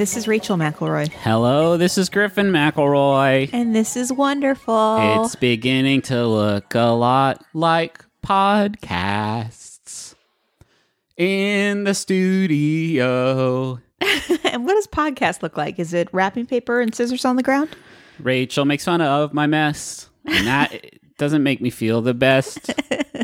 Hi, this is Rachel McElroy. Hello, this is Griffin McElroy. And this is wonderful. It's beginning to look a lot like podcasts in the studio. and what does podcast look like? Is it wrapping paper and scissors on the ground? Rachel makes fun of my mess, and that doesn't make me feel the best,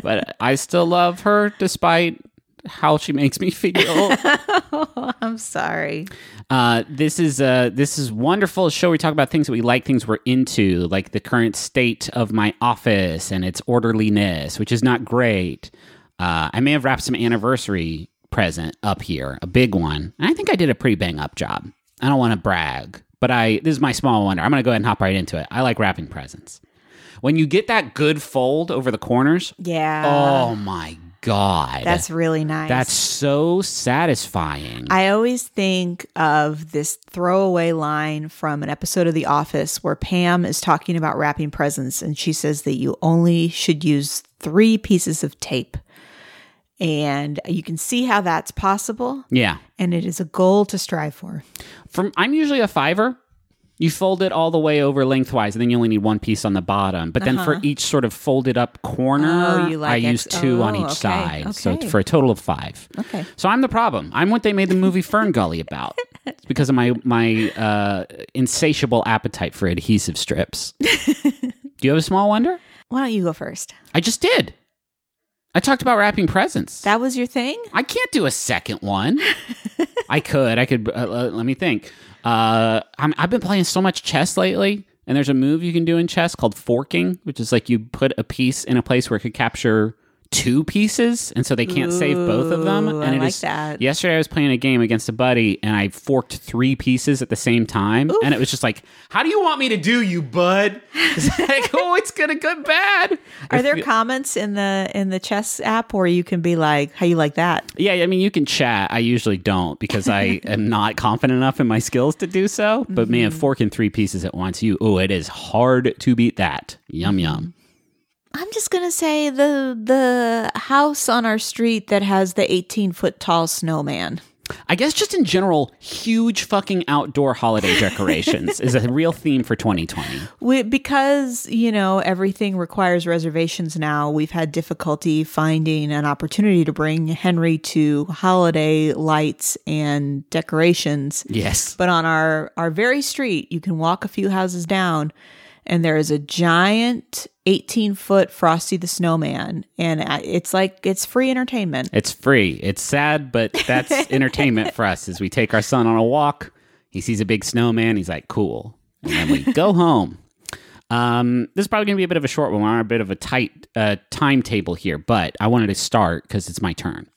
but I still love her despite how she makes me feel. oh, I'm sorry. Uh, this is uh, this is wonderful show. We talk about things that we like, things we're into, like the current state of my office and its orderliness, which is not great. Uh, I may have wrapped some anniversary present up here, a big one. And I think I did a pretty bang up job. I don't want to brag, but I this is my small wonder. I'm going to go ahead and hop right into it. I like wrapping presents. When you get that good fold over the corners, Yeah. oh my god, That's really nice. that's so satisfying. I always think of this throwaway line from an episode of The Office where Pam is talking about wrapping presents and she says that you only should use three pieces of tape. And you can see how that's possible. yeah. And it is a goal to strive for. From I'm usually a fiver. You fold it all the way over lengthwise, and then you only need one piece on the bottom. But then for each sort of folded up corner, Uh-huh. Oh, you like I ex- use two on oh, each okay, side. So okay. for a total of five. Okay. So I'm the problem. I'm what they made the movie Fern Gully about. It's because of my my uh, insatiable appetite for adhesive strips. Do you have a small wonder? Why don't you go first? I just did. I talked about wrapping presents. That was your thing? I can't do a second one. I could. I could. Uh, uh, let me think. Uh, I'm, I've been playing so much chess lately, and there's a move you can do in chess called forking, which is like you put a piece in a place where it could capture two pieces, and so they can't save both of them. And I it like is- that. Yesterday, I was playing a game against a buddy, and I forked three pieces at the same time, and it was just like, "How do you want me to do, you bud?" It's like, "Oh, it's gonna go bad." Are I there feel- comments in the in the chess app where you can be like, "How you like that?" Yeah, I mean, you can chat. I usually don't because I am not confident enough in my skills to do so. But man, Mm-hmm. forking three pieces at once, you oh, it is hard to beat that. Yum yum. I'm just gonna say the the house on our street that has the 18 foot tall snowman. I guess just in general, huge fucking outdoor holiday decorations is a real theme for 2020. We, because you know everything requires reservations now. We've had difficulty finding an opportunity to bring Henry to holiday lights and decorations. Yes. But on our our very street, you can walk a few houses down, and there is a giant 18 foot Frosty the Snowman, and it's like it's free entertainment. It's free. It's sad, but that's entertainment for us as we take our son on a walk. He sees a big snowman. He's like, cool. And then we go home. Um, this is probably going to be a bit of a short one. We're on a bit of a tight uh, timetable here, but I wanted to start because it's my turn.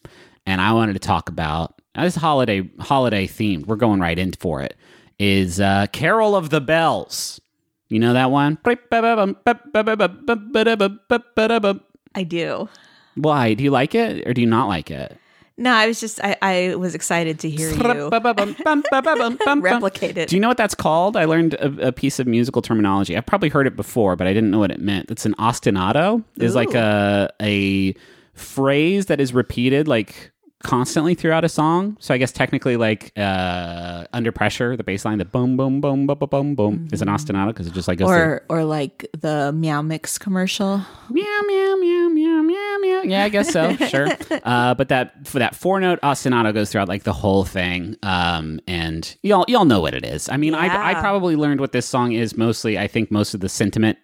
And I wanted to talk about uh, this holiday holiday themed. We're going right in for it. Is uh, Carol of the Bells. You know that one? I do. Why? Do you like it or do you not like it? No, I was just I, I was excited to hear you replicate it. Do you know what that's called? I learned a, a piece of musical terminology. I've probably heard it before, but I didn't know what it meant. It's an ostinato. Is like a a phrase that is repeated like constantly throughout a song. So I guess technically like uh under pressure, the bass line, the boom boom boom boom boom boom boom is an ostinato because it just like goes through. or or like the Meow Mix commercial. meow meow meow meow meow meow. Yeah, I guess so. Sure. Uh, but that for that four note ostinato goes throughout like the whole thing. Um, and y'all y'all know what it is. I mean, I I probably learned what this song is mostly. I think most of the sentiment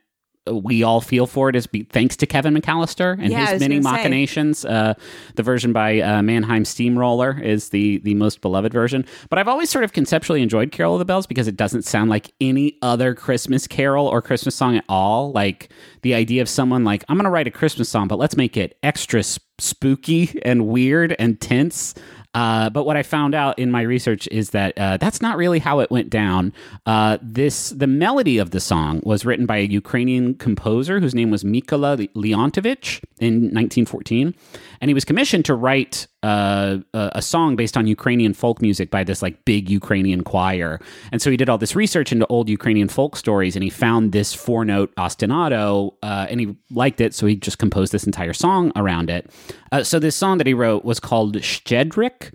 we all feel for it is be, thanks to Kevin McCallister and Yeah, his many machinations. Uh, the version by uh, Mannheim Steamroller is the the most beloved version. But I've always sort of conceptually enjoyed Carol of the Bells because it doesn't sound like any other Christmas carol or Christmas song at all. Like the idea of someone like I'm going to write a Christmas song, but let's make it extra sp- spooky and weird and tense. Uh, but what I found out in my research is that uh, that's not really how it went down. Uh, this the melody of the song was written by a Ukrainian composer whose name was Mikola Leontovich in 1914, and he was commissioned to write uh, a, a song based on Ukrainian folk music by this like big Ukrainian choir. And so he did all this research into old Ukrainian folk stories, and he found this four note ostinato, uh, and he liked it, so he just composed this entire song around it. Uh, so this song that he wrote was called Shchedrik.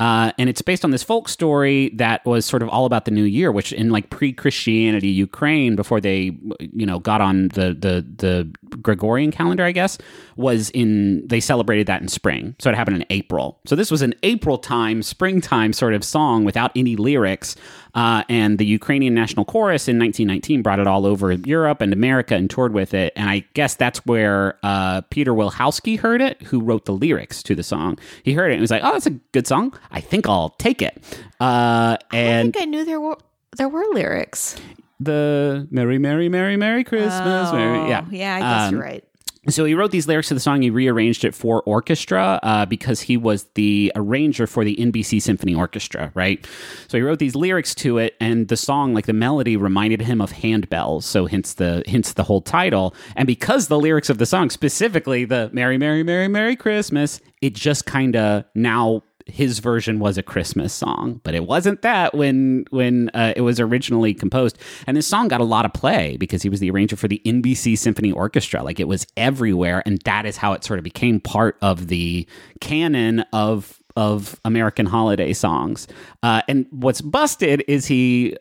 Uh, and it's based on this folk story that was sort of all about the new year, which in like pre-Christianity Ukraine, before they, you know, got on the the the Gregorian calendar, I guess, was in they celebrated that in spring. So it happened in April. So this was an April time, springtime sort of song without any lyrics. Uh, and the Ukrainian National Chorus in 1919 brought it all over Europe and America and toured with it. And I guess that's where uh, Peter Wilhousky heard it, who wrote the lyrics to the song. He heard it and was like, "Oh, that's a good song. I think I'll take it." Uh, and I think I knew there were there were lyrics. The Merry, Merry, Merry, Merry Christmas, Merry, yeah, Oh, yeah, I guess Um, you're right. so he wrote these lyrics to the song. He rearranged it for orchestra uh, because he was the arranger for the NBC Symphony Orchestra, right? So he wrote these lyrics to it, and the song, like the melody, reminded him of handbells. So hence the hence the whole title. And because the lyrics of the song, specifically the "Merry, Merry, Merry, Merry Christmas," it just kind of now his version was a Christmas song, but it wasn't that when when uh, it was originally composed. And this song got a lot of play because he was the arranger for the NBC Symphony Orchestra. Like it was everywhere, and that is how it sort of became part of the canon of of American holiday songs. Uh, and what's busted is he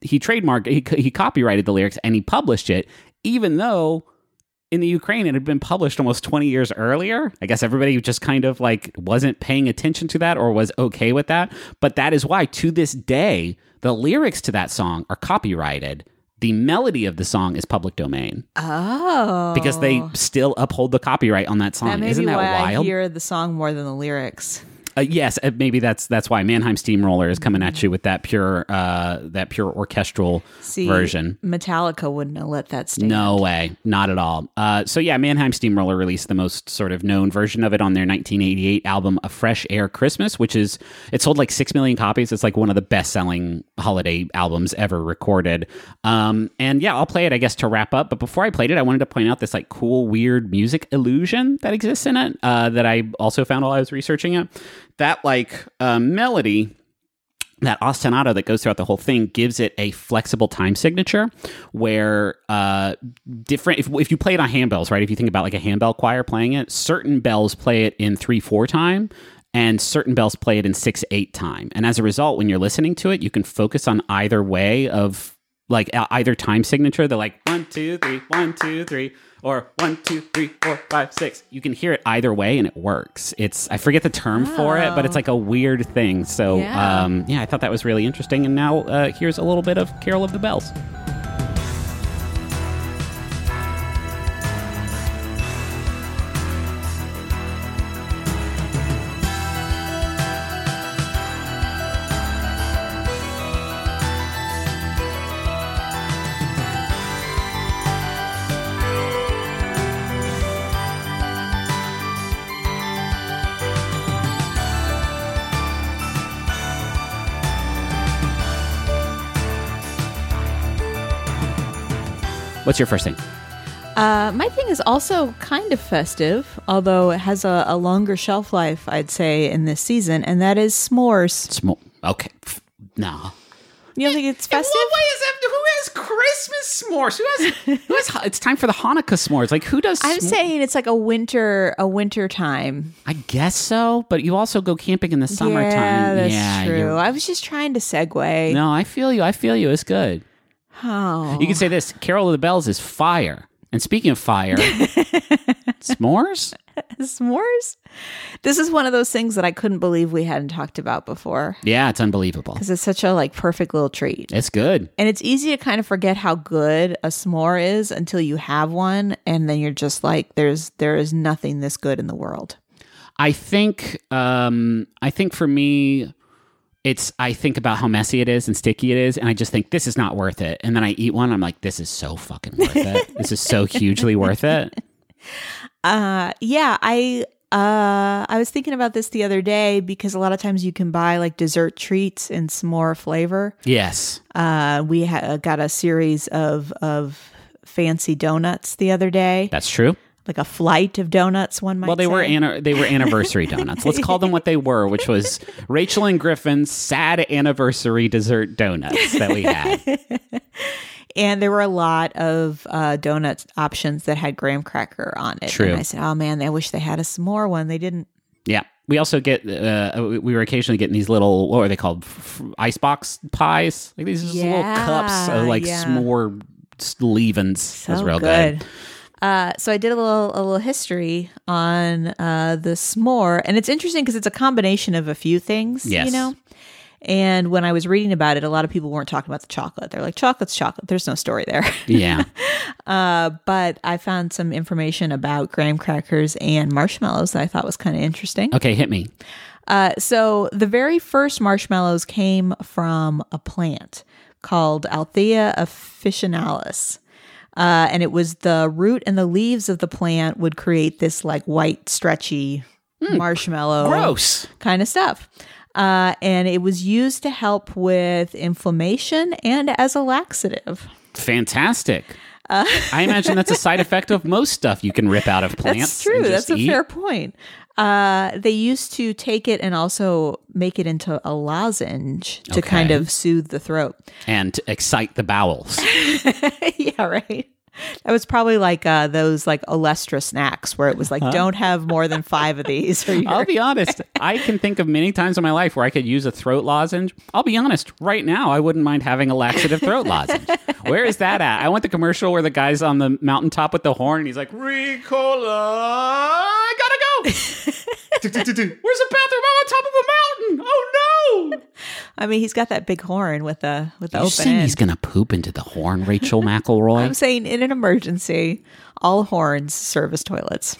he trademarked he he copyrighted the lyrics and he published it, even though in the Ukraine, it had been published almost 20 years earlier. I guess everybody just kind of like wasn't paying attention to that or was okay with that. But that is why, to this day, the lyrics to that song are copyrighted. The melody of the song is public domain Oh, because they still uphold the copyright on that that song. may Isn't that why I hear the song more than the lyrics. Uh, yes, uh, maybe that's that's why Mannheim Steamroller is coming at you with that pure uh, that pure orchestral See, version. Metallica wouldn't have let that stand. No way, not at all. Uh, so yeah, Mannheim Steamroller released the most sort of known version of it on their 1988 album, A Fresh Aire Christmas, which is it sold like six million copies. It's like one of the best selling holiday albums ever recorded. Um, and yeah, I'll play it, I guess, to wrap up. But before I played it, I wanted to point out this like cool, weird music illusion that exists in it uh, that I also found while I was researching it. That like uh, melody that ostinato that goes throughout the whole thing gives it a flexible time signature where uh different if, if you play it on handbells right if you think about like a handbell choir playing it certain bells play it in three four time and certain bells play it in six eight time. And as a result when you're listening to it you can focus on either way of like either time signature. They're like one two three one two three or one two three four five six. You can hear it either way and it works. It's i forget the term for it but it's like a weird thing. So Yeah. um yeah i thought that was really interesting. And now uh, here's a little bit of carol of the bells what's your first thing Uh, my thing is also kind of festive, although it has a, a longer shelf life, I'd say, in this season, and that is s'mores. Small. okay no You don't think it's festive? In what way is? Who has Christmas s'mores? Who has? Who has? It's time for the Hanukkah s'mores. Like who does? I'm s'more- saying it's like a winter, a winter time. I guess so, but you also go camping in the summertime. Yeah, that's you're- true. I was just trying to segue. No, I feel you. I feel you. It's good. Oh. You can say this: Carol of the Bells is fire. And speaking of fire, s'mores. s'mores. This is one of those things that I couldn't believe we hadn't talked about before Yeah, it's unbelievable. because it's such a like perfect little treat. It's good. And it's easy to kind of forget how good a s'more is until you have one, and then you're just like, "There's there is nothing this good in the world." I think. Um, I think for me, it's. I think about how messy it is and sticky it is, and I just think this is not worth it. And then I eat one. I'm like, this is so fucking worth it. this is so hugely worth it. Uh, yeah, I uh I was thinking about this the other day because a lot of times you can buy like dessert treats in s'more flavor. Yes. Uh, we ha- got a series of of fancy donuts the other day, That's true. Like a flight of donuts. One might Well, they were say. anna- they were anniversary donuts. Let's call them what they were, which was Rachel and Griffin's sad anniversary dessert donuts that we had. and there were a lot of uh, donut options that had graham cracker on it. True. And I said, "Oh man, I wish they had a s'more one. They didn't." Yeah, We also get uh, we were occasionally getting these little what are they called F- icebox pies like these just little cups of like yeah. s'more leavens. So That's real good. Uh, so I did a little a little history on uh, the s'more, and it's interesting because it's a combination of a few things. Yes. You know. And when I was reading about it, a lot of people weren't talking about the chocolate. They're like, chocolate's chocolate. There's no story there. Yeah. Uh, but I found some information about graham crackers and marshmallows that I thought was kind of interesting. Okay, hit me. Uh, so the very first marshmallows came from a plant called Althaea officinalis. Uh, and it was the root and the leaves of the plant would create this like white, stretchy marshmallow Gross. kind of stuff. Uh, and it was used to help with inflammation and as a laxative. Fantastic. I imagine that's a side effect of most stuff you can rip out of plants. That's true. That's a eat. fair point. Uh, they used to take it and also make it into a lozenge to kind of soothe the throat. and to excite the bowels. yeah, right. That was probably like uh, those like Olestra snacks where it was like, don't have more than five of these. Or I'll be honest. I can think of many times in my life where I could use a throat lozenge. I'll be honest. Right now, I wouldn't mind having a laxative throat lozenge. Where is that at? I want the commercial where the guy's on the mountaintop with the horn and he's like, Ricola, I gotta go. Where's the bathroom? I'm on top of a mountain. Oh no. I mean, he's got that big horn with the with the You open saying end. he's gonna poop into the horn, Rachel McElroy? I'm saying in an emergency, all horns serve as toilets.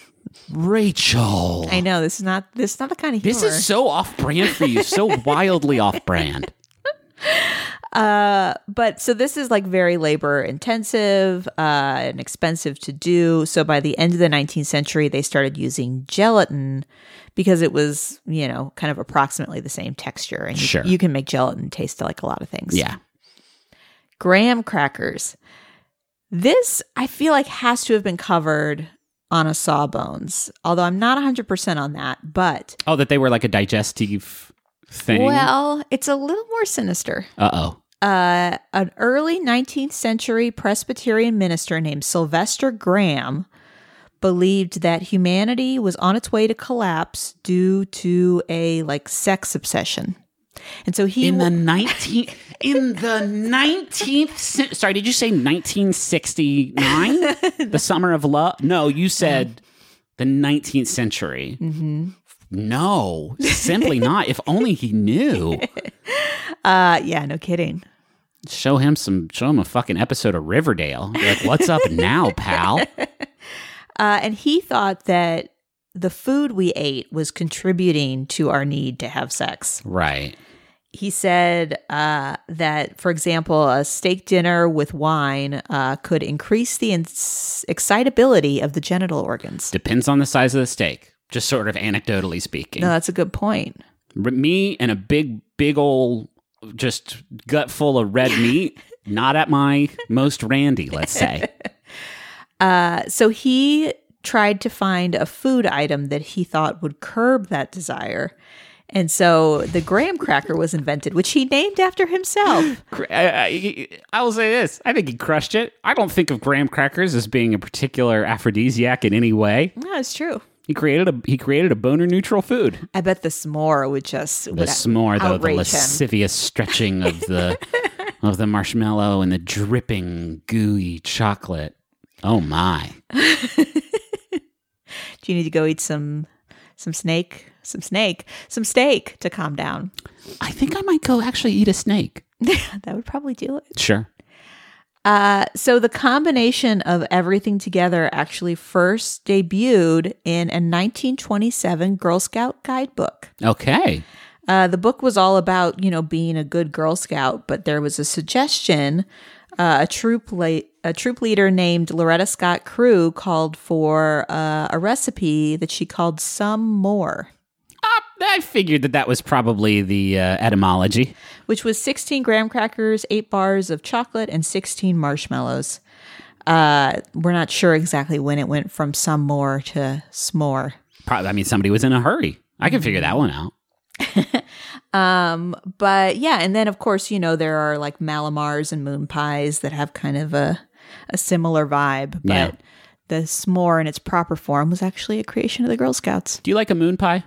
Rachel. I know this is not this is not the kind of humor. This is so off brand for you, so wildly off brand. Uh, but so this is like very labor intensive uh, and expensive to do. So by the end of the 19th century, they started using gelatin because it was, you know, kind of approximately the same texture. And you, Sure. you can make gelatin taste like a lot of things. Yeah. Graham crackers. This, I feel like, has to have been covered on a Sawbones, although I'm not 100% on that. But, Oh, that they were like a digestive thing. well, it's a little more sinister. uh oh. Uh, an early 19th century Presbyterian minister named Sylvester Graham believed that humanity was on its way to collapse due to a like sex obsession. And so he In the nineteenth in the 19th sorry, did you say 1969? the summer of love? No, you said the 19th century. Mm-hmm. No, simply not. If only he knew. uh yeah, no kidding. Show him some show him a fucking episode of Riverdale. Like, what's up now, pal? Uh and he thought that the food we ate was contributing to our need to have sex. Right. he said uh, that, for example, a steak dinner with wine uh, could increase the ins- excitability of the genital organs. Depends on the size of the steak. Just sort of anecdotally speaking. No, that's a good point. Me and a big, big old, just gut full of red meat, not at my most randy, let's say. Uh, so he tried to find a food item that he thought would curb that desire. And so the graham cracker was invented, which he named after himself. I, I, I will say this I think he crushed it. I don't think of graham crackers as being a particular aphrodisiac in any way. no, it's true. He created a he created a boner neutral food. I bet the s'more would just The would s'more, though, the outrage him. lascivious stretching of the of the marshmallow and the dripping gooey chocolate. Oh my! Do you need to go eat some some snake, some snake, some steak to calm down? I think I might go actually eat a snake. that would probably do it. Sure. Uh, so the combination of everything together actually first debuted in a 1927 Girl Scout guidebook. Okay. Uh, the book was all about, you know, being a good Girl Scout, but there was a suggestion. Uh, a troop la- a troop leader named Loretta Scott Crew called for uh, a recipe that she called some more, I figured that that was probably the uh, etymology. which was 16 graham crackers, eight bars of chocolate, and 16 marshmallows. Uh, we're not sure exactly when it went from some more to s'more. Probably, I mean, somebody was in a hurry. I can figure that one out. Um, but yeah, and then of course, you know, there are like Mallomars and moon pies that have kind of a a similar vibe, but Yeah. the s'more in its proper form was actually a creation of the Girl Scouts. Do you like a moon pie?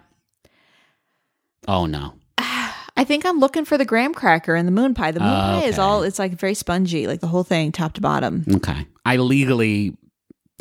Oh no. I think I'm looking for the graham cracker and the moon pie. The moon oh, pie is all it's like very spongy, like the whole thing, top to bottom. Okay. I legally,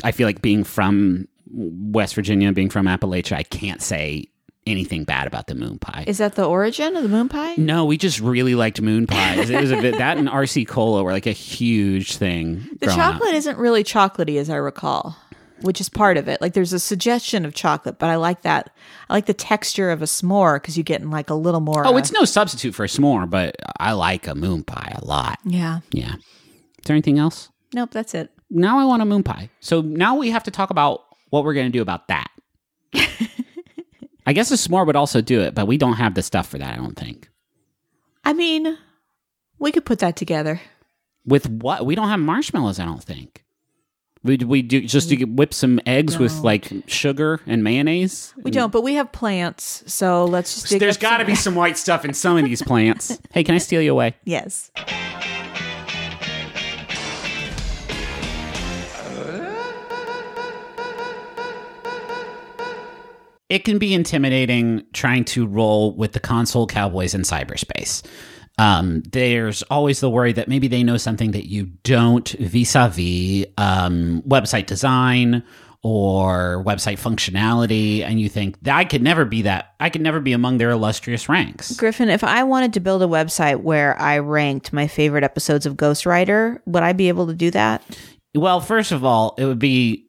I feel like being from West Virginia, being from Appalachia, I can't say anything bad about the moon pie. Is that the origin of the moon pie? no, we just really liked moon pies. It was a bit that and RC cola were like a huge thing. The growing up. chocolate isn't really chocolatey, as I recall, which is part of it. Like there's a suggestion of chocolate, but I like that. I like the texture of a s'more because you get in like a little more. Oh, uh, it's no substitute for a s'more, but I like a moon pie a lot. yeah. Yeah. Is there anything else? Nope, that's it. Now I want a moon pie. So now we have to talk about what we're going to do about that. I guess a s'more would also do it, but we don't have the stuff for that, I don't think. I mean, we could put that together. With what? We don't have marshmallows, I don't think. We, we do just to mm. whip some eggs with don't. like sugar and mayonnaise. We don't, but we have plants, so let's just. Dig There's up got to be some white stuff in some of these plants. hey, can I steal you away? Yes. it can be intimidating trying to roll with the console cowboys in cyberspace. Um, there's always the worry that maybe they know something that you don't vis-a-vis um, website design or website functionality, and you think that I could never be that. I could never be among their illustrious ranks. Griffin, if I wanted to build a website where I ranked my favorite episodes of Ghostwriter, would I be able to do that? Well, first of all, it would be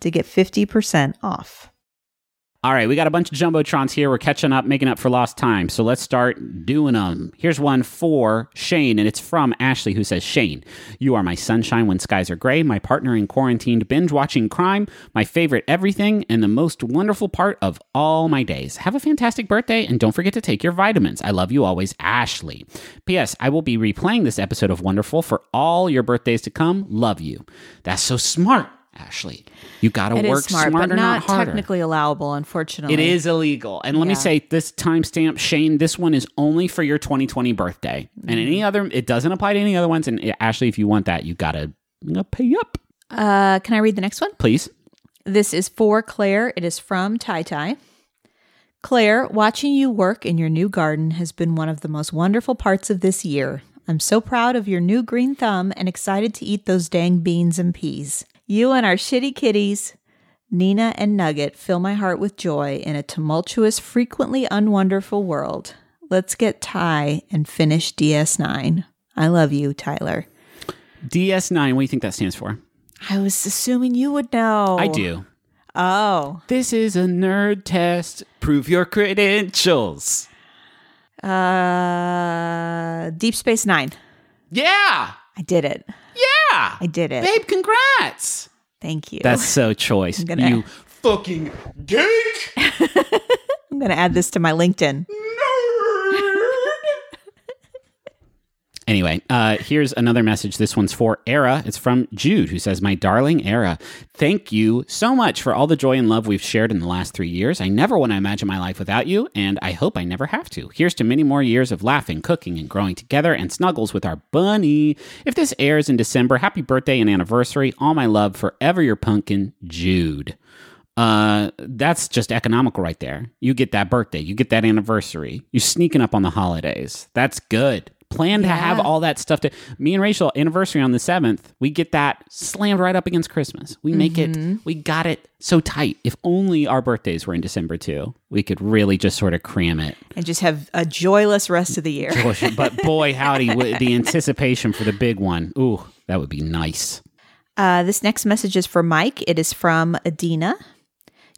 to get 50% off. All right, we got a bunch of jumbotrons here. We're catching up, making up for lost time. So let's start doing them. Here's one for Shane, and it's from Ashley, who says, "Shane, you are my sunshine when skies are gray, my partner in quarantined binge watching crime, my favorite everything, and the most wonderful part of all my days. Have a fantastic birthday, and don't forget to take your vitamins. I love you always, Ashley. P.S. I will be replaying this episode of Wonderful for all your birthdays to come. Love you. That's so smart." Ashley, you got to work smart, smarter, but not, harder. technically allowable, unfortunately. It is illegal. And let me say this timestamp, Shane, this one is only for your 2020 birthday. And Mm-hmm. any other, it doesn't apply to any other ones. And uh, Ashley, if you want that, you gotta, you gotta pay up, Uh, can I read the next one? please. This is for Claire. It is from Tai Tai. Claire, watching you work in your new garden has been one of the most wonderful parts of this year. I'm so proud of your new green thumb and excited to eat those dang beans and peas. You and our shitty kitties, Nina and Nugget, fill my heart with joy in a tumultuous, frequently unwonderful world. Let's get Ty and finish DS9. I love you, Tyler. DS9, what do you think that stands for? I was assuming you would know. I do. Oh. This is a nerd test. Prove your credentials. Uh, Deep Space Nine. Yeah. I did it. Yeah. I did it. Babe, congrats. Thank you. That's so choice. gonna- You fucking geek. I'm going to add this to my LinkedIn. Anyway, uh, here's another message. This one's for Era. It's from Jude, who says, My darling Era, thank you so much for all the joy and love we've shared in the last three years. I never want to imagine my life without you, and I hope I never have to. Here's to many more years of laughing, cooking, and growing together and snuggles with our bunny. If this airs in December, happy birthday and anniversary. All my love, forever your pumpkin, Jude. Uh, that's just economical right there. You get that birthday, you get that anniversary, you're sneaking up on the holidays. That's good. Plan to have all that stuff to me and Rachel anniversary on the 7th. We get that slammed right up against Christmas. We make it we got it so tight. If only our birthdays were in December too. We could really just sort of cram it. And just have a joyless rest of the year. But boy howdy the anticipation for the big one. Ooh, that would be nice. Uh, this next message is for Mike. It is from Adina.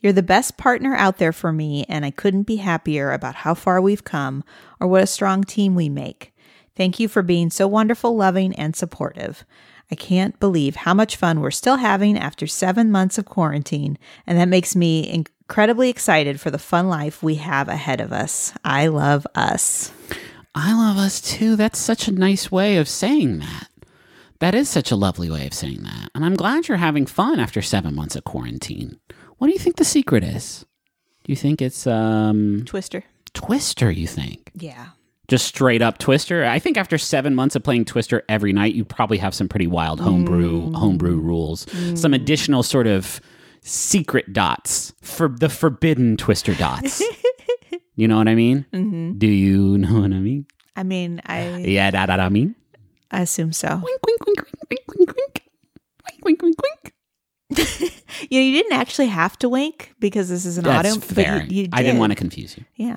You're the best partner out there for me, and I couldn't be happier about how far we've come or what a strong team we make. Thank you for being so wonderful, loving, and supportive. I can't believe how much fun we're still having after seven months of quarantine, and that makes me incredibly excited for the fun life we have ahead of us. I love us. I love us too. That's such a nice way of saying that. That is such a lovely way of saying that. And I'm glad you're having fun after seven months of quarantine. What do you think the secret is? Do you think it's um Twister. Twister, you think? Yeah. Just straight up Twister? I think after seven months of playing Twister every night, you probably have some pretty wild homebrew homebrew rules. Some additional sort of secret dots for the forbidden Twister dots. you know what I mean? Mm-hmm. Do you know what I mean? I mean, I, Yeah, that da mean. I assume so. Wink, wink, wink, wink, wink, wink, wink. Wink, wink, wink, wink. You know, you didn't actually have to wink because this is an That's audio. fair. But you, you I didn't want to confuse you. Yeah.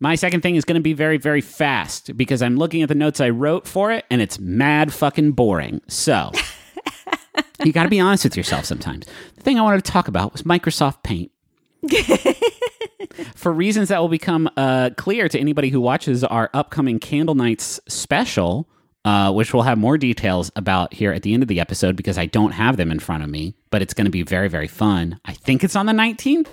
My second thing is going to be very, very fast because I'm looking at the notes I wrote for it and it's mad fucking boring. So you got to be honest with yourself sometimes. The thing I wanted to talk about was Microsoft Paint. for reasons that will become uh, clear to anybody who watches our upcoming Candle Nights special, uh, which we'll have more details about here at the end of the episode because I don't have them in front of me, but it's going to be very, very fun. I think it's on the 19th.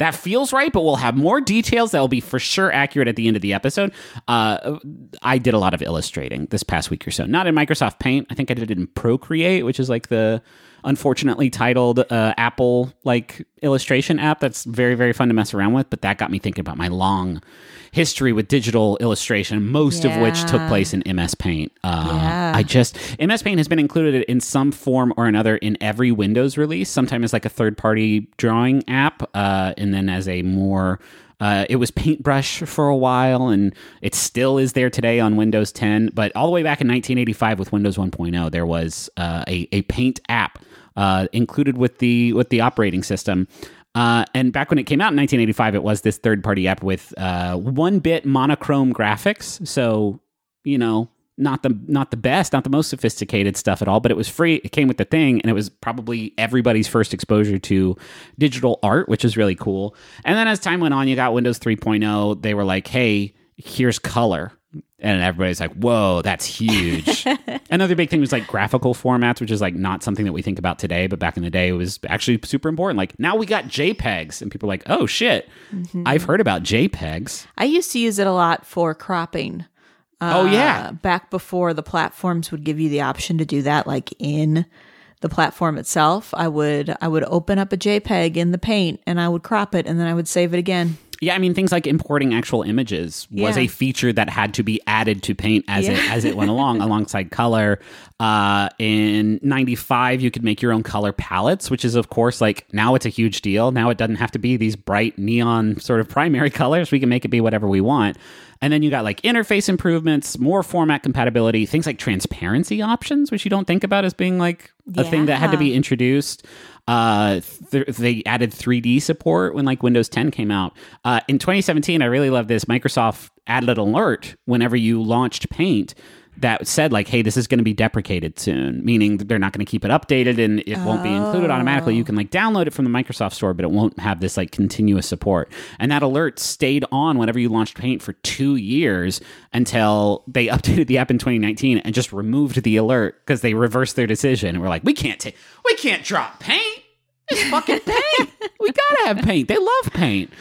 That feels right, but we'll have more details that will be for sure accurate at the end of the episode. Uh, I did a lot of illustrating this past week or so, not in Microsoft Paint. I think I did it in Procreate, which is like the unfortunately titled uh, Apple like illustration app that's very very fun to mess around with. But that got me thinking about my long history with digital illustration, most of which took place in MS Paint. Uh, Yeah. I just MS Paint has been included in some form or another in every Windows release. Sometimes as like a third party drawing app, uh, and then as a more uh, it was Paintbrush for a while, and it still is there today on Windows 10. But all the way back in 1985 with Windows 1.0, there was uh, a, a Paint app uh, included with the with the operating system. Uh, and back when it came out in 1985, it was this third party app with uh, one bit monochrome graphics. So you know not the not the best not the most sophisticated stuff at all but it was free it came with the thing and it was probably everybody's first exposure to digital art which is really cool and then as time went on you got windows 3.0 they were like hey here's color. And everybody's like whoa that's huge. Another big thing was like graphical formats which is like not something that we think about today but back in the day it was actually super important. Like now we got jpegs and people are like oh shit. I've heard about jpegs. I used to use it a lot for cropping. Oh yeah. Uh, back before the platforms would give you the option to do that, like in the platform itself, I would I would open up a JPEG in the Paint and I would crop it and then I would save it again. Yeah, I mean things like importing actual images was Yeah. a feature that had to be added to Paint as it as it went along, alongside color. Uh, in '95, you could make your own color palettes, which is of course like now it's a huge deal. Now it doesn't have to be these bright neon sort of primary colors. We can make it be whatever we want. And then you got like interface improvements, more format compatibility, things like transparency options, which you don't think about as being like a thing that had to be introduced. Uh, th- they added 3D support when like Windows 10 came out. Uh, in 2017, I really love this. Microsoft added an alert whenever you launched Paint that said like, "Hey, this is going to be deprecated soon," meaning they're not going to keep it updated and it won't be included automatically. You can like download it from the Microsoft Store, but it won't have this like continuous support. And that alert stayed on whenever you launched Paint for two years until they updated the app in 2019 and just removed the alert because they reversed their decision and were like, "We can't take, we can't drop Paint." It's fucking paint. we gotta have paint. They love paint.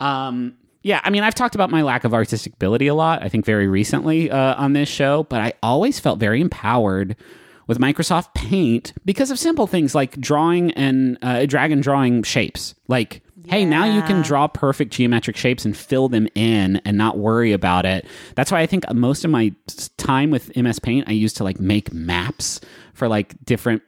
Um, yeah, I mean, I've talked about my lack of artistic ability a lot. I think very recently uh, on this show, but I always felt very empowered with Microsoft Paint because of simple things like drawing and uh, drag and drawing shapes. Like, hey, now you can draw perfect geometric shapes and fill them in and not worry about it. That's why I think most of my time with MS Paint I used to like make maps for like different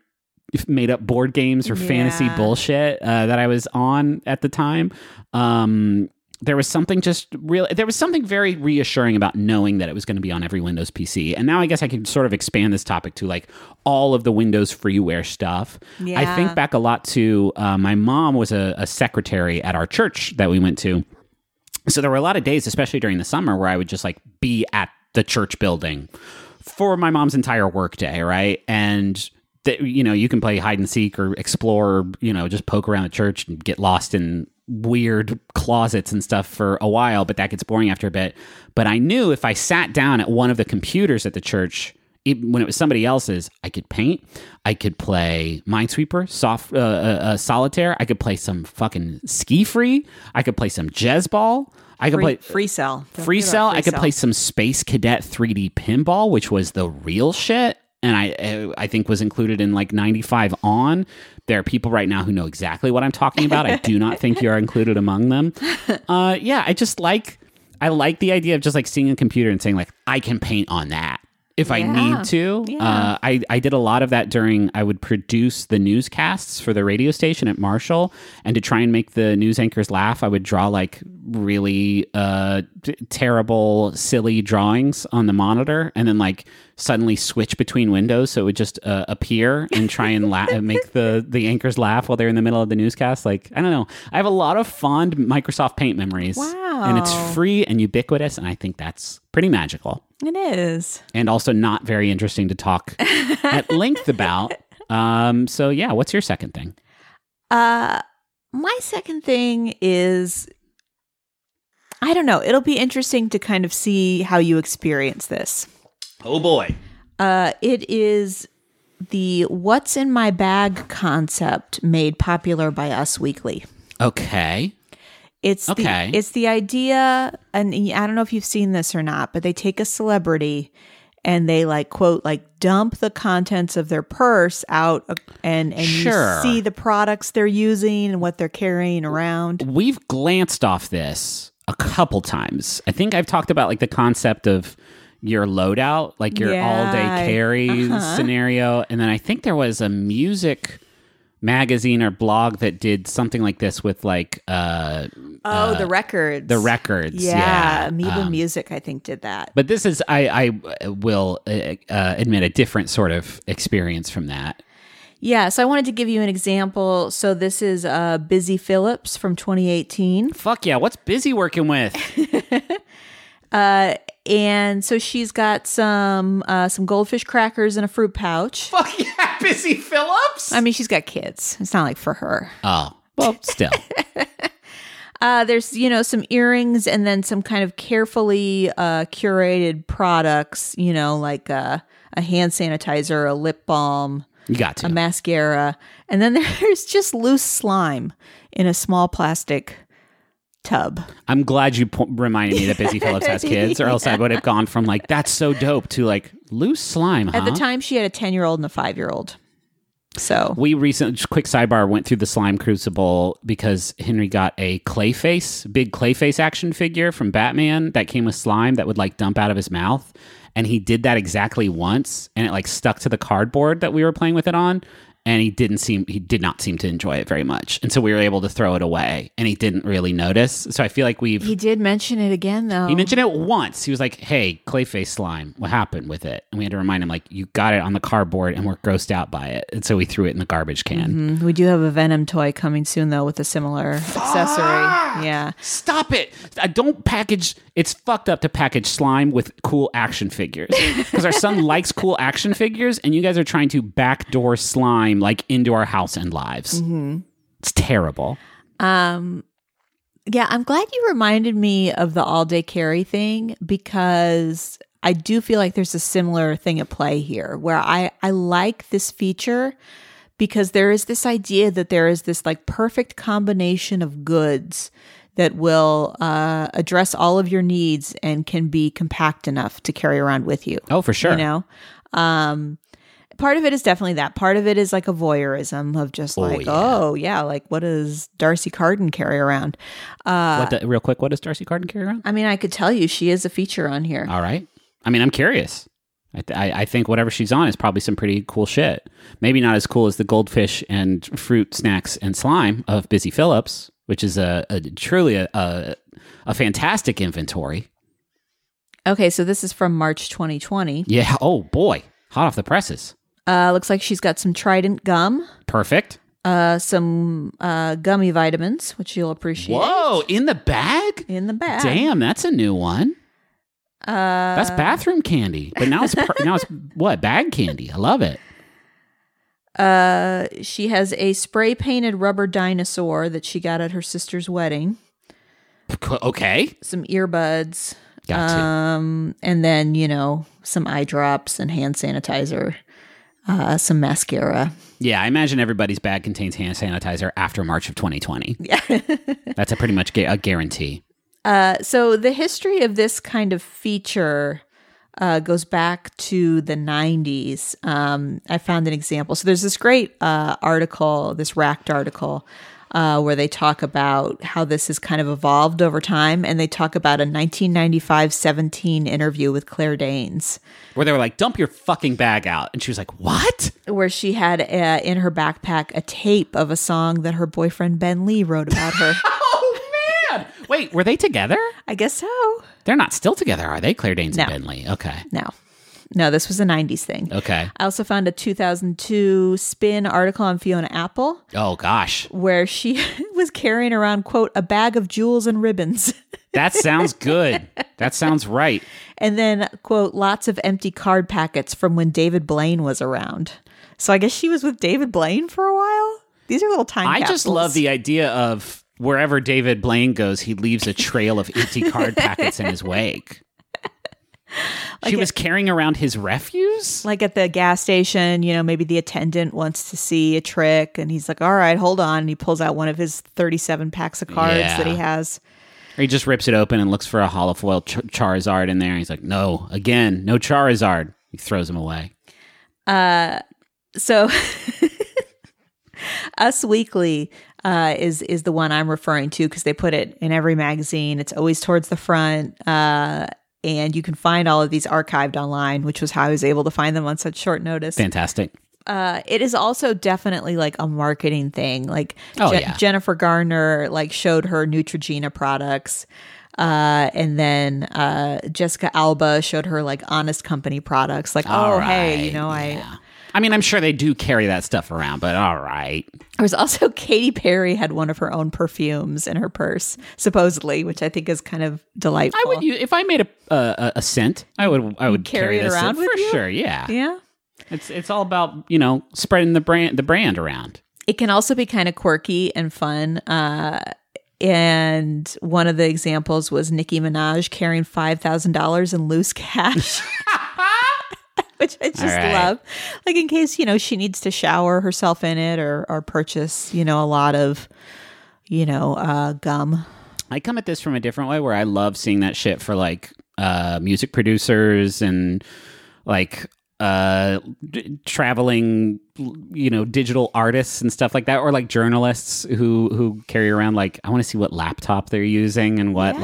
made up board games or fantasy bullshit uh, that I was on at the time. Um, there was something just real. There was something very reassuring about knowing that it was going to be on every Windows PC. And now I guess I can sort of expand this topic to like all of the Windows freeware stuff. I think back a lot to uh, my mom was a, a secretary at our church that we went to. So there were a lot of days, especially during the summer, where I would just like be at the church building for my mom's entire workday, right? And that you know, you can play hide and seek or explore, or, you know, just poke around the church and get lost in weird closets and stuff for a while, but that gets boring after a bit. But I knew if I sat down at one of the computers at the church, even when it was somebody else's, I could paint, I could play Minesweeper, soft, uh, uh, uh, solitaire, I could play some fucking SkiFree, I could play some JezzBall I could Free, play free cell. Don't Free Cell, I could Cell. play some Space Cadet 3D Pinball, which was the real shit, and I uh, I think was included in like 95 on. There are people right now who know exactly what I'm talking about. I do not think you are included among them. Uh, yeah, I just like I like the idea of just like seeing a computer and saying like I can paint on that if I need to. Yeah. Uh, I I did a lot of that during I would produce the newscasts for the radio station at Marshall, and to try and make the news anchors laugh, I would draw like really uh, t- terrible, silly drawings on the monitor, and then like suddenly switch between windows so it would just uh, appear and try and la- make the the anchors laugh while they're in the middle of the newscast. Like I don't know, I have a lot of fond Microsoft Paint memories, and it's free and ubiquitous, and I think that's pretty magical It is. and also not very interesting to talk at length about. Um, so yeah, what's your second thing? Uh, my second thing is I don't know. It'll be interesting to kind of see how you experience this. Oh boy. Uh, it is the "What's in my bag" concept made popular by Us Weekly. Okay. It's Okay. the it's the idea, and I don't know if you've seen this or not, but they take a celebrity and they like quote like dump the contents of their purse out uh, and and Sure. you see the products they're using and what they're carrying around. We've glanced off this a couple times. I think I've talked about like the concept of your loadout, like your Yeah. all day carry Uh-huh. scenario. And then I think there was a music magazine or blog that did something like this with like uh Oh, the records. the records. Yeah, Yeah. Amoeba Um, Music, I think, did that. But this is, I, I will uh, uh, admit, a different sort of experience from that. Yeah, so I wanted to give you an example. So this is uh, Busy Phillips from 2018. Fuck yeah, what's busy working with? Uh, and so she's got some uh, some goldfish crackers in a fruit pouch. Fuck yeah, busy Phillips. I mean, she's got kids. It's not like for her. oh, well, still. Uh, there's you know some earrings and then some kind of carefully uh, curated products. You know, like uh, a hand sanitizer, a lip balm, You got to. a mascara, and then there's just loose slime in a small plastic tub. I'm glad you po- reminded me that Busy Phillips has kids, or else I would have gone from like that's so dope to like loose slime. Huh? At the time, she had a 10 year old and a five year old. So, we recently, just quick sidebar, went through the slime crucible because Henry got a Clayface, big Clayface action figure from Batman that came with slime that would like dump out of his mouth. And he did that exactly once and it like stuck to the cardboard that we were playing with it on. And he didn't seem, he did not seem to enjoy it very much. And so we were able to throw it away and he didn't really notice. So I feel like we've, he did mention it again, though. he mentioned it once. He was like, "Hey, Clayface slime, what happened with it?" And we had to remind him, like, "You got it on the cardboard, and we're grossed out by it." And so we threw it in the garbage can. Mm, we do have a Venom toy coming soon, though, with a similar accessory. Yeah. Stop it! I don't package. It's fucked up to package slime with cool action figures because our son likes cool action figures, and you guys are trying to backdoor slime like into our house and lives. It's terrible. Um, yeah, I'm glad you reminded me of the all day carry thing because I do feel like there's a similar thing at play here where I, I like this feature because there is this idea that there is this like perfect combination of goods that will uh, address all of your needs and can be compact enough to carry around with you. Oh, for sure. You know? Um, part of it is definitely that. Part of it is like a voyeurism of just like, yeah. oh, yeah, like what does D'Arcy Carden carry around? Uh, what the, real quick, what does D'Arcy Carden carry around? I mean, I could tell you she is a feature on here. All right. I mean, I'm curious. I, th- I, I think whatever she's on is probably some pretty cool shit. Maybe not as cool as the goldfish and fruit snacks and slime of Busy Phillips, which is a, a truly a, a a fantastic inventory. Okay, so this is from March 2020. Yeah. Oh boy, hot off the presses. Uh, looks like she's got some Trident gum, Perfect. uh, some uh, gummy vitamins, which you'll appreciate. Whoa, in the bag. In the bag. Damn, that's a new one. Uh, That's bathroom candy, but now it's per- now it's what bag candy. I love it. Uh, she has a spray painted rubber dinosaur that she got at her sister's wedding. Okay, Some earbuds. got to. Um, and then you know some eye drops and hand sanitizer, uh, some mascara. Yeah, I imagine everybody's bag contains hand sanitizer after March of 2020. Yeah, that's a pretty much gu- a guarantee. Uh, so the history of this kind of feature uh, goes back to the 90s. Um, I found an example. So there's this great uh, article, this Racked article, uh, where they talk about how this has kind of evolved over time. And they talk about a 1995 17 interview with Claire Danes, Where they were like, "Dump your fucking bag out," and she was like, "What?" where she had uh, in her backpack a tape of a song that her boyfriend Ben Lee wrote about her. Oh man! Wait, were they together? I guess so. They're not still together, are they? Claire Danes No. and Lee? Okay. No. No, this was a 90s thing. Okay. I also found a 2002 spin article on Fiona Apple Oh gosh, where she was carrying around, quote, a bag of jewels and ribbons. that sounds good. that sounds right. and then, quote, lots of empty card packets from when David Blaine was around. So I guess she was with David Blaine for a while. These are little time I just love the idea of wherever David Blaine goes, he leaves a trail of empty card packets in his wake. She was carrying around his refuse. like at the gas station, you know, maybe the attendant wants to see a trick and he's like, all right, hold on. And he pulls out one of his 37 packs of cards that he has. Or he just rips it open and looks for a holofoil Ch- Charizard in there. He's like, "No, again, no Charizard." He throws him away. Uh, So Us Weekly uh, is is the one I'm referring to because they put it in every magazine. It's always towards the front. Uh, and you can find all of these archived online, which was how I was able to find them on such short notice. Fantastic. uh, it is also definitely like a marketing thing. Like Oh, Je- yeah. Jennifer Garner like showed her Neutrogena products. Uh, and then uh, Jessica Alba showed her like Honest Company products. Like, All oh, hey, you know, yeah. I mean, I'm sure they do carry that stuff around, but all right. There was also Katy Perry had one of her own perfumes in her purse, supposedly, which I think is kind of delightful. I would, if I made a a, a scent, I would, I would Carry carry, it around for you? sure. Yeah. yeah. it's it's all about you know spreading the brand the brand around. It can also be kind of quirky and fun. Uh, and one of the examples was Nicki Minaj carrying five thousand dollars in loose cash, which I just right. love. Like in case you know she needs to shower herself in it or or purchase you know a lot of you know uh, gum. I come at this from a different way where I love seeing that shit for like uh, music producers and like uh d- traveling you know digital artists and stuff like that or like journalists who who carry around like i want to see what laptop they're using and what Yeah.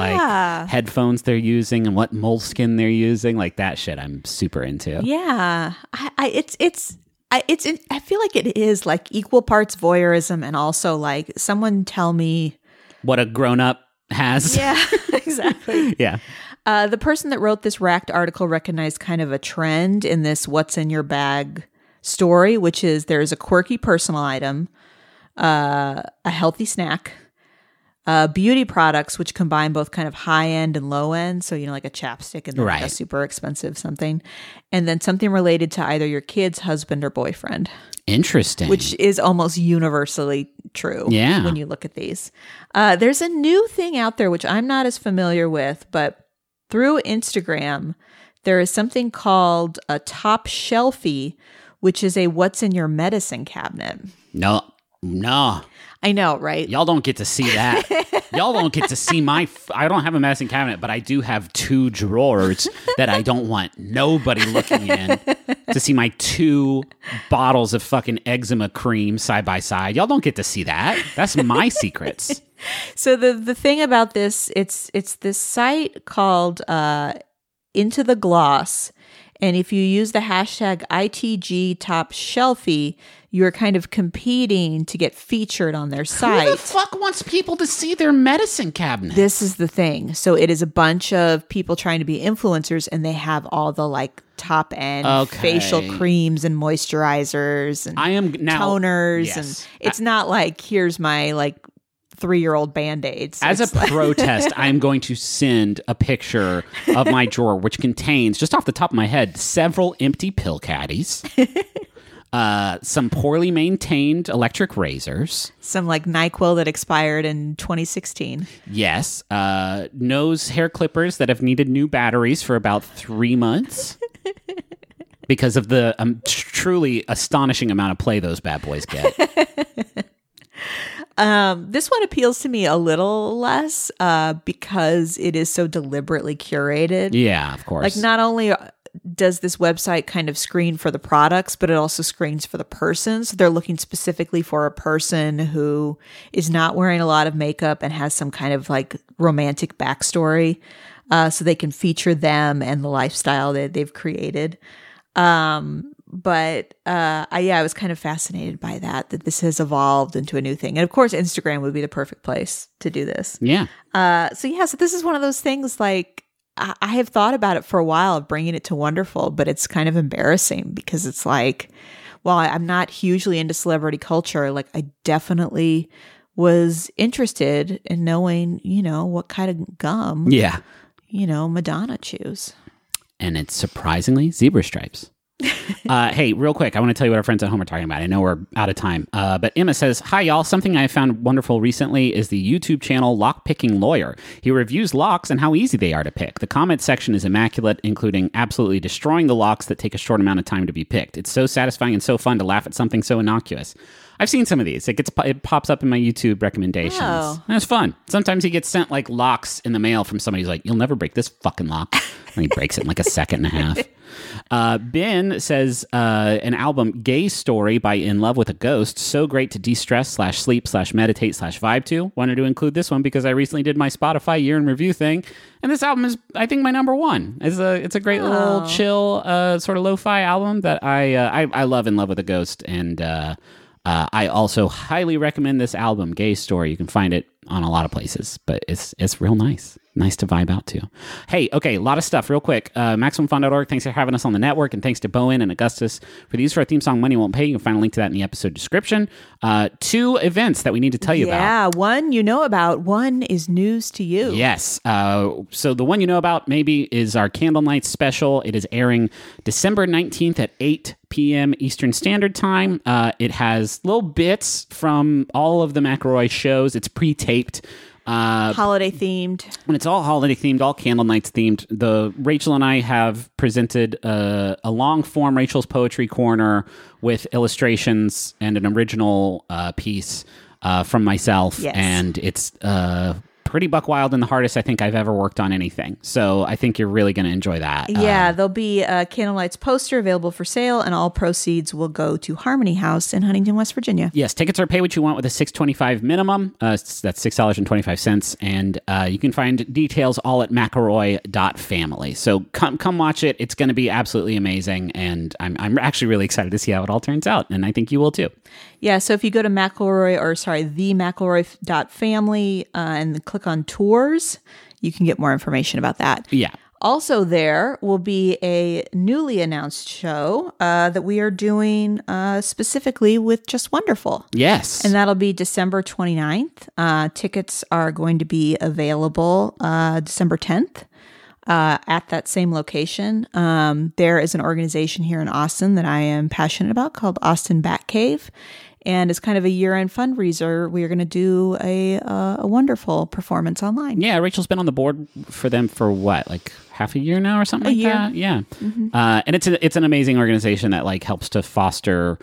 like headphones they're using and what moleskin they're using like that shit i'm super into Yeah, I, I it's it's I it's it, I feel like it is like equal parts voyeurism and also like someone tell me. what a grown-up has Yeah, exactly. yeah Uh, the person that wrote this racked article recognized kind of a trend in this "What's in your bag" story, which is there's a quirky personal item, uh, a healthy snack, uh, beauty products which combine both kind of high end and low end. So you know, like a chapstick and then like a super expensive something, and then something related to either your kid's husband or boyfriend interesting which is almost universally true Yeah. when you look at these. Uh, there's a new thing out there which I'm not as familiar with, but through Instagram, there is something called a top shelfie, which is a what's in your medicine cabinet. no no I know, right? Y'all don't get to see that. Y'all don't get to see my. F- I don't have a medicine cabinet, but I do have two drawers that I don't want nobody looking in to see my two bottles of fucking eczema cream side by side. Y'all don't get to see that. That's my secrets. So the the thing about this, it's it's this site called uh, Into the Gloss, and if you use the hashtag ITG Top Shelfie, you're kind of competing to get featured on their site. Who the fuck wants people to see their medicine cabinet? this is the thing. So it is a bunch of people trying to be influencers, and they have all the like top end Okay. facial creams and moisturizers and I am now toners, yes. and it's not like here's my like three year old band aids. As a protest, I'm going to send a picture of my drawer, which contains, just off the top of my head, several empty pill caddies, uh, some poorly maintained electric razors. some like Nyquil that expired in 2016. Yes, uh, nose hair clippers that have needed new batteries for about three months because of the um, tr- truly astonishing amount of play those bad boys get. Um, this one appeals to me a little less uh, because it is so deliberately curated. yeah, of course. Like, not only uh, does this website kind of screen for the products, but it also screens for the person. So they're looking specifically for a person who is not wearing a lot of makeup and has some kind of like romantic backstory. Uh, so they can feature them and the lifestyle that they've created. Um, but uh, I, yeah, I was kind of fascinated by that, that this has evolved into a new thing. And of course, Instagram would be the perfect place to do this. yeah. Uh, so yeah, so this is one of those things like I, I have thought about it for a while of bringing it to Wonderful, but it's kind of embarrassing because it's like, well, I- I'm not hugely into celebrity culture. Like I definitely was interested in knowing, you know, what kind of gum, Yeah. you know, Madonna chews. and it's surprisingly zebra stripes. uh, hey, real quick, I want to tell you what our friends at home are talking about. I know we're out of time, uh, but Emma says, "Hi, y'all. Something I found wonderful recently is the YouTube channel Lock Picking Lawyer. He reviews locks and how easy they are to pick. The comment section is immaculate, including absolutely destroying the locks that take a short amount of time to be picked. It's so satisfying and so fun to laugh at something so innocuous." I've seen some of these. It gets it pops up in my YouTube recommendations. Oh. It's fun. Sometimes he gets sent like locks in the mail from somebody who's like, "You'll never break this fucking lock," and he breaks it in like a second and a half. Uh, ben says uh, an album, "Gay Story" by In Love with a Ghost, so great to de-stress slash sleep slash meditate slash vibe to. Wanted to include this one because I recently did my Spotify year in review thing, and this album is, I think, my number one. It's a it's a great little Oh. chill, uh, sort of lo-fi album that I uh, I, I love. In Love with a Ghost, and uh, I also highly recommend this album, Gay Story. You can find it on a lot of places, but it's it's real nice. Nice to vibe out to. Hey, okay, a lot of stuff real quick. Uh, MaximumFun.org, thanks for having us on the network, and thanks to bo en and Augustus for the use for our theme song, Money Won't Pay. You can find a link to that in the episode description. Uh, two events that we need to tell you about. yeah, one you know about, one is news to you. Yes. Uh, so the one you know about maybe is our Candle Night special. It is airing December 19th at 8 p.m. Eastern Standard Time. Uh, it has little bits from all of the McElroy shows. It's pre taped. Uh, Holiday themed. and it's all holiday themed, all Candlenights themed. The Rachel and I have presented uh, a long form Rachel's Poetry Corner with illustrations and an original uh, piece uh, from myself, Yes. and it's uh, pretty buck wild and the hardest I think I've ever worked on anything. So I think you're really going to enjoy that. Yeah, Uh, there'll be a Candlenights poster available for sale, and all proceeds will go to Harmony House in Huntington, West Virginia. Yes, tickets are pay what you want with a six twenty five minimum. Uh, that's six dollars and twenty five cents, and uh, you can find details all at McElroy.family. So come come watch it. It's going to be absolutely amazing, and I'm I'm actually really excited to see how it all turns out, and I think you will too. Yeah, so if you go to McElroy or sorry, the McElroy.family uh, and click on tours, you can get more information about that. Yeah. Also, there will be a newly announced show uh, that we are doing uh, specifically with Just Wonderful. Yes. And that'll be December 29th. Uh, tickets are going to be available uh, December 10th uh, at that same location. Um, there is an organization here in Austin that I am passionate about called Austin Bat Cave. And as kind of a year end fundraiser, we are going to do a, uh, a wonderful performance online. Yeah, Rachel's been on the board for them for what, like half a year now or something A like year. that. Yeah, uh, and it's a, it's an amazing organization that like helps to foster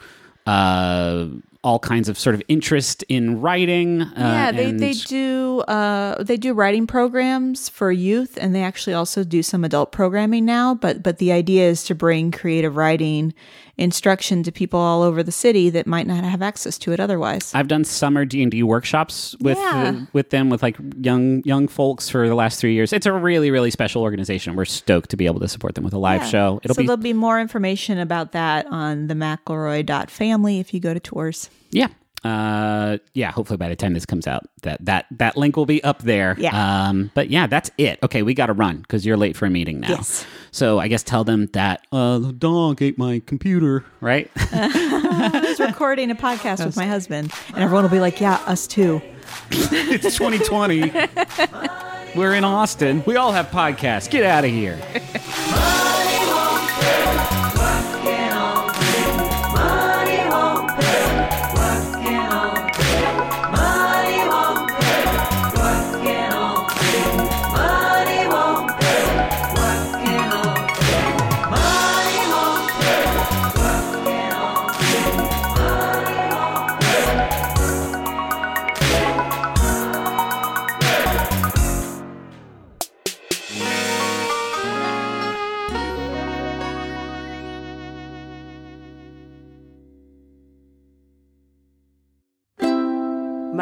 uh, all kinds of sort of interest in writing. Uh, Yeah, they, and- they do uh, they do writing programs for youth, and they actually also do some adult programming now. But but the idea is to bring creative writing instruction to people all over the city that might not have access to it otherwise. I've done summer D and D workshops with Yeah. Uh, with them with like young young folks for the last three years. It's a really really special organization. We're stoked to be able to support them with a live Yeah. show. It'll so be there'll be more information about that on the McElroy.family if you go to tours. yeah. Uh, yeah, hopefully by the time this comes out, that that that link will be up there. Yeah. Um, but yeah, that's it. Okay, we got to run because you're late for a meeting now. Yes. So I guess tell them that uh, the dog ate my computer, right? I was recording a podcast with my husband, and everyone will be like, "Yeah, us too." it's 2020. We're in Austin. We all have podcasts. Get out of here.